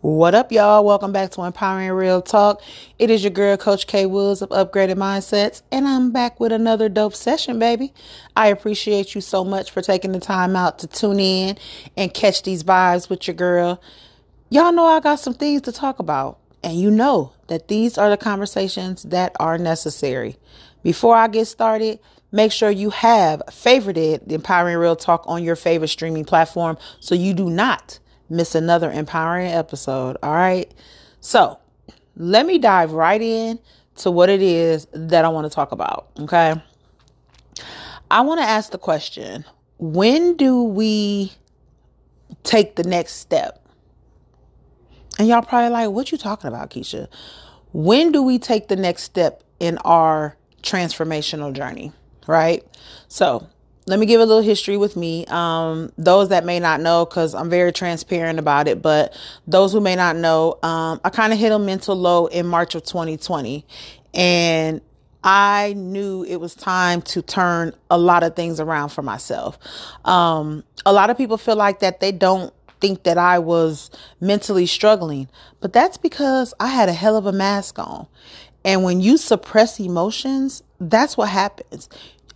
What up, y'all? Welcome back to Empowering Real Talk. It is your girl, Coach Kay Woods of Upgraded Mindsets, and I'm back with another dope session, baby. I appreciate you so much for taking the time out to tune in and catch these vibes with your girl. Y'all know I got some things to talk about, and you know that these are the conversations that are necessary. Before I get started, make sure you have favorited the Empowering Real Talk on your favorite streaming platform so you do not miss another empowering episode. All right. So let me dive right in to what it is that I want to talk about. Okay. I want to ask the question when do we take the next step? And y'all probably like, what you talking about, Keisha? When do we take the next step in our transformational journey? Right. So let me give a little history with me. Um, those that may not know, because I'm very transparent about it, but those who may not know, um, I kind of hit a mental low in March of 2020. And I knew it was time to turn a lot of things around for myself. Um, a lot of people feel like that they don't think that I was mentally struggling, but that's because I had a hell of a mask on. And when you suppress emotions, that's what happens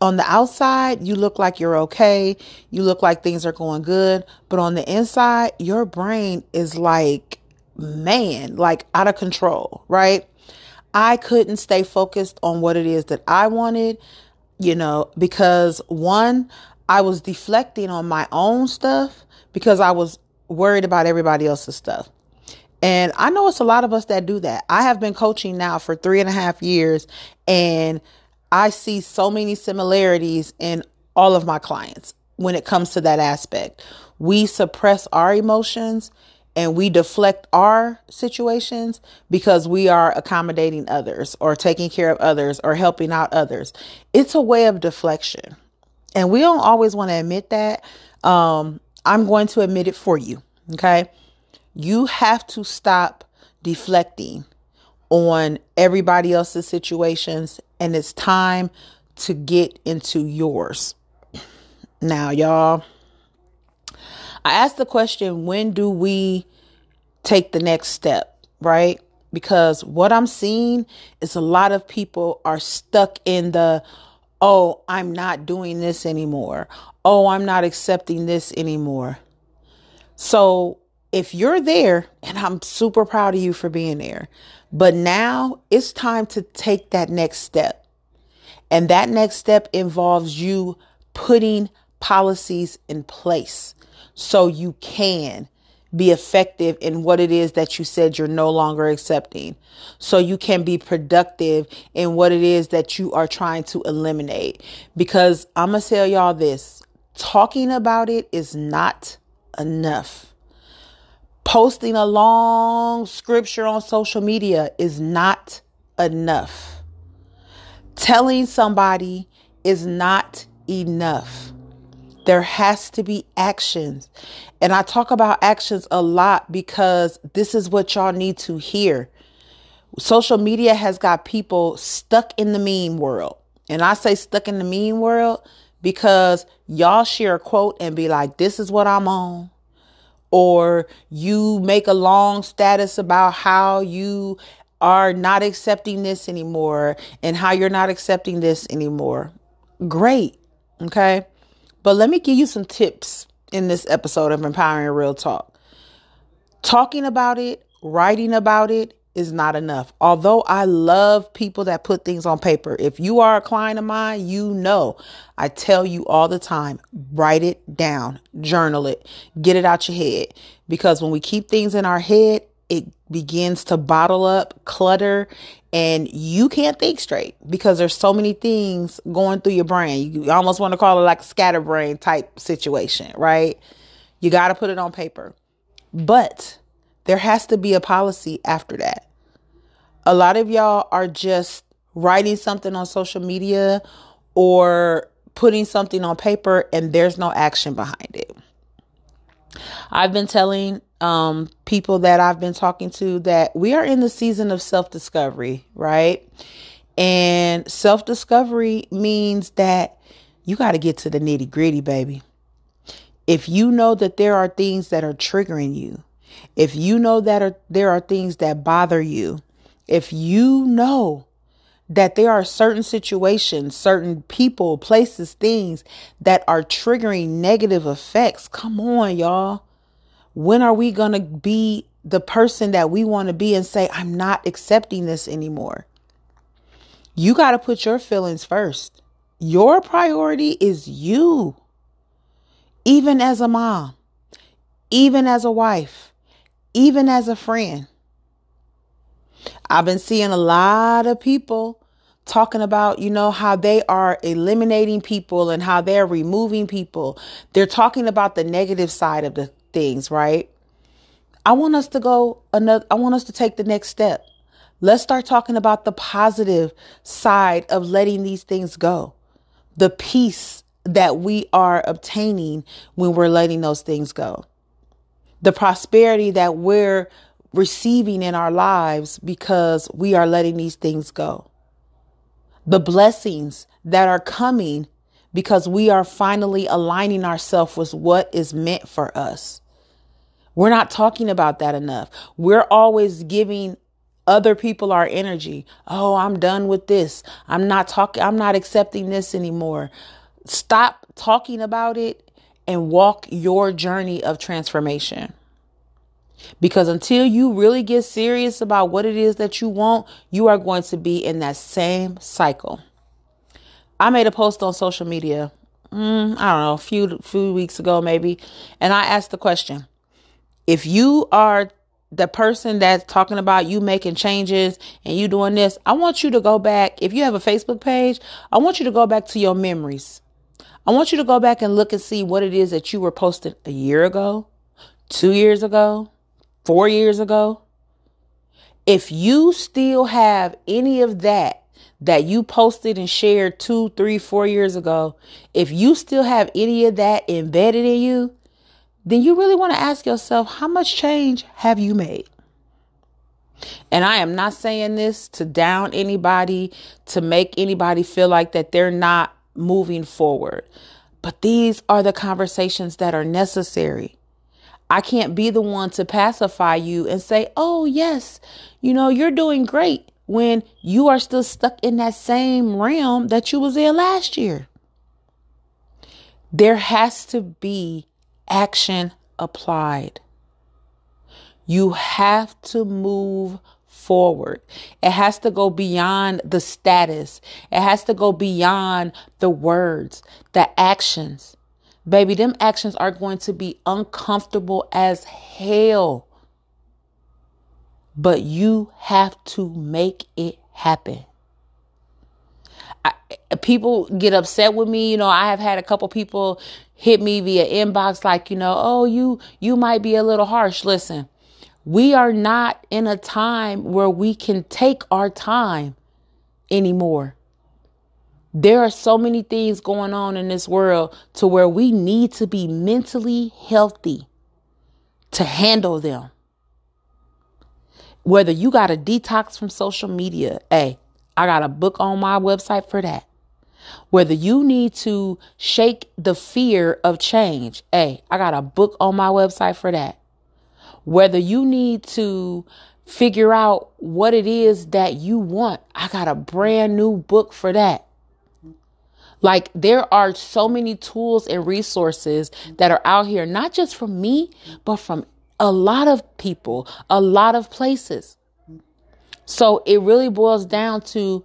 on the outside, you look like you're okay. You look like things are going good. But on the inside, your brain is like, man, like out of control, right? I couldn't stay focused on what it is that I wanted, you know, because one, I was deflecting on my own stuff because I was worried about everybody else's stuff. And I know it's a lot of us that do that. I have been coaching now for three and a half years and I see so many similarities in all of my clients when it comes to that aspect. We suppress our emotions and we deflect our situations because we are accommodating others or taking care of others or helping out others. It's a way of deflection. And we don't always want to admit that. Um, I'm going to admit it for you. Okay. You have to stop deflecting on everybody else's situations and it's time to get into yours. Now, y'all, I asked the question when do we take the next step, right? Because what I'm seeing is a lot of people are stuck in the, oh, I'm not doing this anymore. Oh, I'm not accepting this anymore. So if you're there, and I'm super proud of you for being there, but now it's time to take that next step. And that next step involves you putting policies in place so you can be effective in what it is that you said you're no longer accepting. So you can be productive in what it is that you are trying to eliminate. Because I'm going to tell y'all this talking about it is not enough. Posting a long scripture on social media is not enough. Telling somebody is not enough. There has to be actions. And I talk about actions a lot because this is what y'all need to hear. Social media has got people stuck in the meme world. And I say stuck in the meme world because y'all share a quote and be like, this is what I'm on or you make a long status about how you are not accepting this anymore and how you're not accepting this anymore. Great. Okay. But let me give you some tips in this episode of Empowering Real Talk. Talking about it, writing about it, is not enough. Although I love people that put things on paper. If you are a client of mine, you know I tell you all the time write it down, journal it, get it out your head. Because when we keep things in our head, it begins to bottle up, clutter, and you can't think straight because there's so many things going through your brain. You almost want to call it like a scatterbrain type situation, right? You got to put it on paper. But there has to be a policy after that. A lot of y'all are just writing something on social media or putting something on paper and there's no action behind it. I've been telling um, people that I've been talking to that we are in the season of self discovery, right? And self discovery means that you got to get to the nitty gritty, baby. If you know that there are things that are triggering you, If you know that are, there are things that bother you, if you know that there are certain situations, certain people, places, things that are triggering negative effects, come on, y'all. When are we going to be the person that we want to be and say, I'm not accepting this anymore? You got to put your feelings first. Your priority is you. Even as a mom, even as a wife, even as a friend. I've been seeing a lot of people talking about, you know, how they are eliminating people and how they're removing people. They're talking about the negative side of the things, right? I want us to go another I want us to take the next step. Let's start talking about the positive side of letting these things go. The peace that we are obtaining when we're letting those things go. The prosperity that we're receiving in our lives because we are letting these things go the blessings that are coming because we are finally aligning ourselves with what is meant for us. We're not talking about that enough. We're always giving other people our energy. Oh, I'm done with this. I'm not talking, I'm not accepting this anymore. Stop talking about it and walk your journey of transformation. Because until you really get serious about what it is that you want, you are going to be in that same cycle. I made a post on social media, mm, I don't know, a few few weeks ago maybe, and I asked the question: If you are the person that's talking about you making changes and you doing this, I want you to go back. If you have a Facebook page, I want you to go back to your memories. I want you to go back and look and see what it is that you were posting a year ago, two years ago, four years ago, if you still have any of that that you posted and shared two, three, four years ago, if you still have any of that embedded in you, then you really want to ask yourself, how much change have you made? And I am not saying this to down anybody, to make anybody feel like that they're not moving forward. But these are the conversations that are necessary. I can't be the one to pacify you and say, oh, yes, you know, you're doing great when you are still stuck in that same realm that you was in last year. There has to be action applied. You have to move forward. It has to go beyond the status. It has to go beyond the words, the actions. Baby, them actions are going to be uncomfortable as hell. But you have to make it happen. I, people get upset with me. You know, I have had a couple people hit me via inbox like, you know, oh, you you might be a little harsh. Listen, we are not in a time where we can take our time anymore. There are so many things going on in this world to where we need to be mentally healthy to handle them. Whether you got a detox from social media, hey, I got a book on my website for that. Whether you need to shake the fear of change, hey, I got a book on my website for that. Whether you need to figure out what it is that you want, I got a brand new book for that. Like there are so many tools and resources that are out here, not just from me, but from a lot of people, a lot of places. So it really boils down to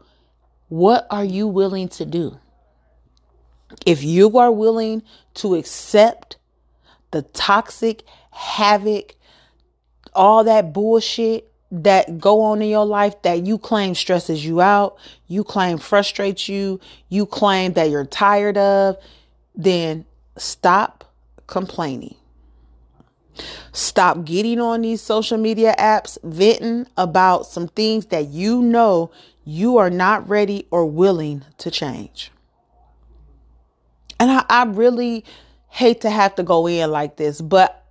what are you willing to do? If you are willing to accept the toxic havoc, all that bullshit that go on in your life that you claim stresses you out, you claim frustrates you, you claim that you're tired of, then stop complaining. Stop getting on these social media apps venting about some things that you know you are not ready or willing to change. And I, I really hate to have to go in like this, but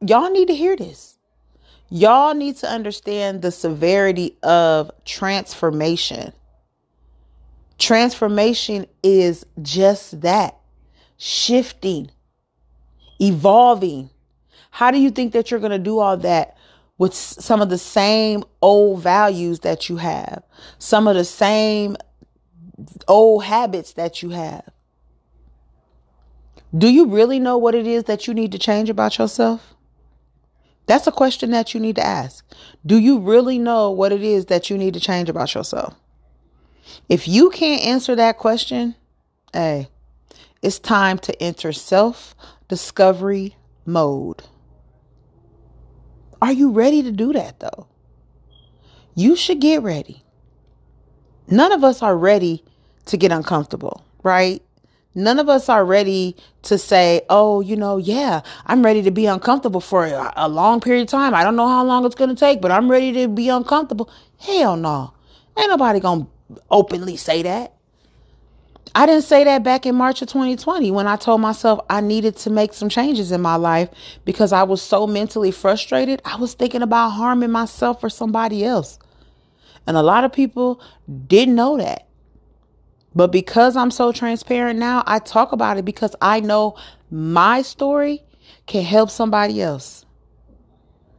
y'all need to hear this Y'all need to understand the severity of transformation. Transformation is just that shifting, evolving, How do you think that you're going to do all that with some of the same old values that you have, some of the same old habits that you have? Do you really know what it is that you need to change about yourself? That's a question that you need to ask. Do you really know what it is that you need to change about yourself? If you can't answer that question, hey, it's time to enter self discovery mode. Are you ready to do that though? You should get ready. None of us are ready to get uncomfortable, right? None of us are ready to say, oh, you know, yeah, I'm ready to be uncomfortable for a, long period of time. I don't know how long it's going to take, but I'm ready to be uncomfortable. Hell no. Ain't nobody going to openly say that. I didn't say that back in March of 2020 when I told myself I needed to make some changes in my life because I was so mentally frustrated. I was thinking about harming myself or somebody else. And a lot of people didn't know that. But because I'm so transparent now, I talk about it because I know my story can help somebody else.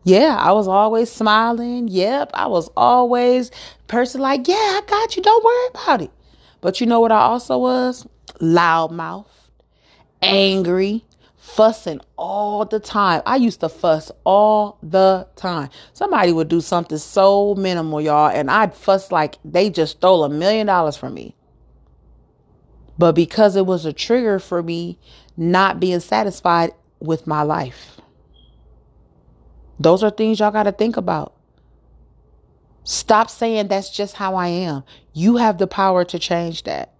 Yeah, I was always smiling. Yep, I was always person like, yeah, I got you. Don't worry about it. But you know what I also was? Loudmouth, angry, fussing all the time. I used to fuss all the time. Somebody would do something so minimal, y'all, and I'd fuss like they just stole a million dollars from me. But because it was a trigger for me not being satisfied with my life. Those are things y'all got to think about. Stop saying that's just how I am. You have the power to change that.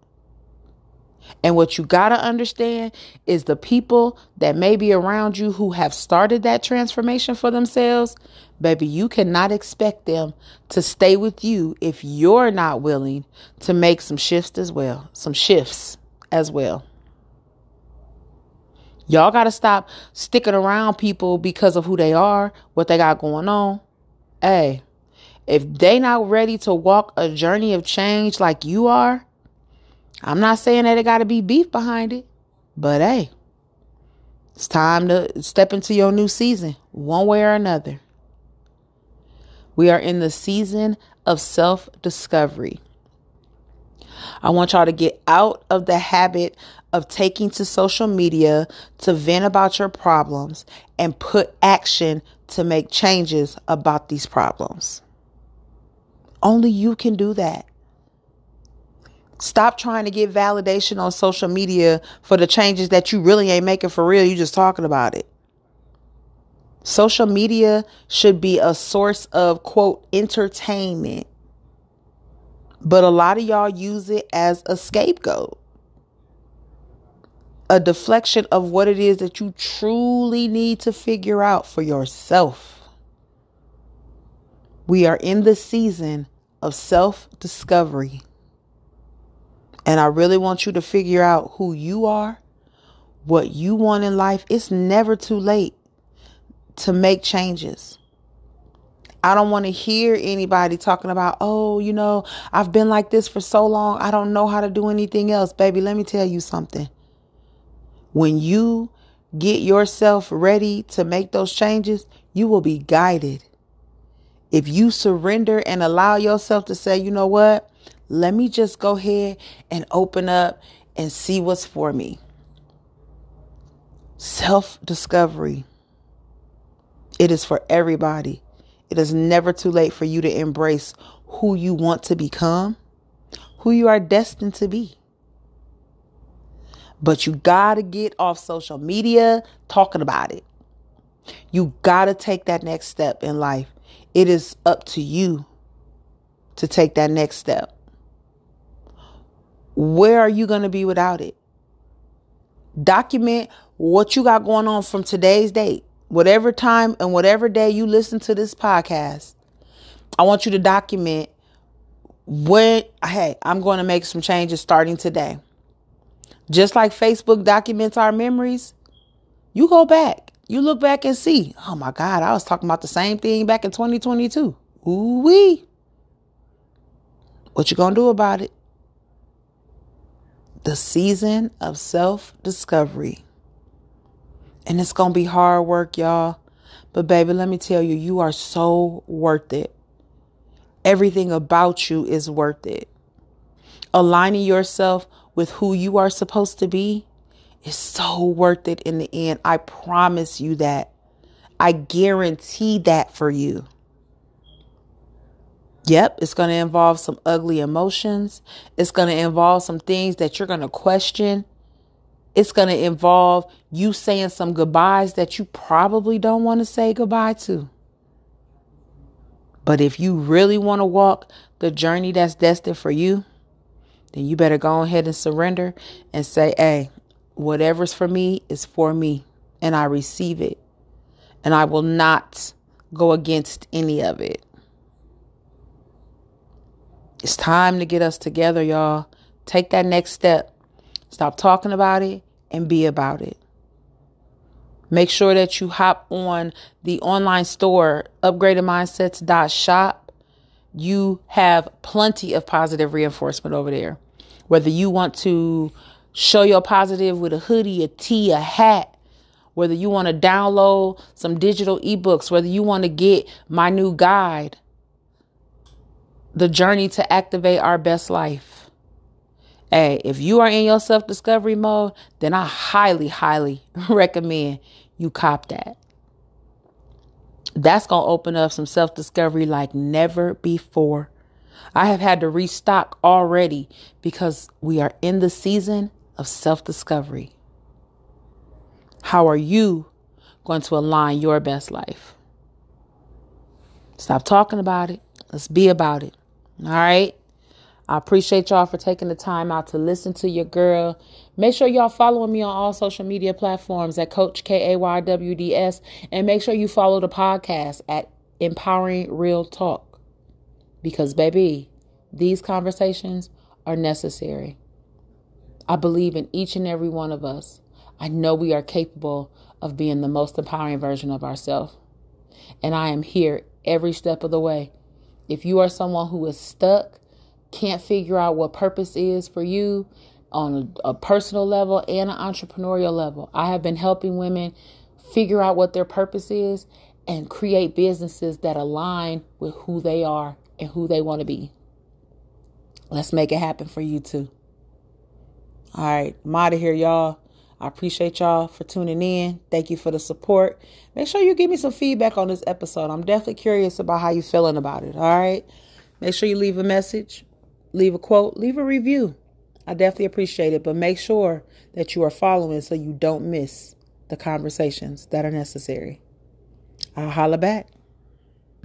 And what you got to understand is the people that may be around you who have started that transformation for themselves, baby, you cannot expect them to stay with you if you're not willing to make some shifts as well, some shifts as well. Y'all got to stop sticking around people because of who they are, what they got going on. Hey, if they not ready to walk a journey of change like you are, I'm not saying that it got to be beef behind it, but hey, it's time to step into your new season, one way or another. We are in the season of self discovery. I want y'all to get out of the habit of taking to social media to vent about your problems and put action to make changes about these problems. Only you can do that. Stop trying to get validation on social media for the changes that you really ain't making for real. You just talking about it. Social media should be a source of quote entertainment. But a lot of y'all use it as a scapegoat. A deflection of what it is that you truly need to figure out for yourself. We are in the season of self discovery. And I really want you to figure out who you are, what you want in life. It's never too late to make changes. I don't want to hear anybody talking about, oh, you know, I've been like this for so long. I don't know how to do anything else. Baby, let me tell you something. When you get yourself ready to make those changes, you will be guided if you surrender and allow yourself to say, you know what, let me just go ahead and open up and see what's for me. Self discovery. It is for everybody. It is never too late for you to embrace who you want to become, who you are destined to be. But you got to get off social media talking about it. You got to take that next step in life. It is up to you to take that next step. Where are you going to be without it? Document what you got going on from today's date. Whatever time and whatever day you listen to this podcast, I want you to document when, hey, I'm going to make some changes starting today. Just like Facebook documents our memories, you go back you look back and see, oh my God, I was talking about the same thing back in 2022. Ooh wee. What you gonna do about it? The season of self discovery. And it's gonna be hard work, y'all. But, baby, let me tell you, you are so worth it. Everything about you is worth it. Aligning yourself with who you are supposed to be is so worth it in the end. I promise you that. I guarantee that for you. Yep, it's going to involve some ugly emotions. It's going to involve some things that you're going to question. It's going to involve you saying some goodbyes that you probably don't want to say goodbye to. But if you really want to walk the journey that's destined for you, then you better go ahead and surrender and say, hey, whatever's for me is for me, and I receive it. And I will not go against any of it. It's time to get us together, y'all. Take that next step. Stop talking about it and be about it. Make sure that you hop on the online store, upgradedmindsets.shop. You have plenty of positive reinforcement over there. Whether you want to show your positive with a hoodie, a tee, a hat, whether you want to download some digital ebooks, whether you want to get my new guide, The Journey to Activate Our Best Life. Hey, if you are in your self discovery mode, then I highly, highly recommend you cop that. That's going to open up some self discovery like never before. I have had to restock already because we are in the season of self discovery. How are you going to align your best life? Stop talking about it. Let's be about it. All right. I appreciate y'all for taking the time out to listen to your girl. Make sure y'all following me on all social media platforms at Coach K A Y W D S, and make sure you follow the podcast at Empowering Real Talk. Because, baby, these conversations are necessary. I believe in each and every one of us. I know we are capable of being the most empowering version of ourselves. And I am here every step of the way. If you are someone who is stuck, can't figure out what purpose is for you on a, a personal level and an entrepreneurial level, I have been helping women figure out what their purpose is and create businesses that align with who they are and who they want to be. Let's make it happen for you too. All right, I'm out of here, y'all. I appreciate y'all for tuning in. Thank you for the support. Make sure you give me some feedback on this episode. I'm definitely curious about how you're feeling about it. All right. Make sure you leave a message, leave a quote, leave a review. I definitely appreciate it, but make sure that you are following so you don't miss the conversations that are necessary. I'll holla back.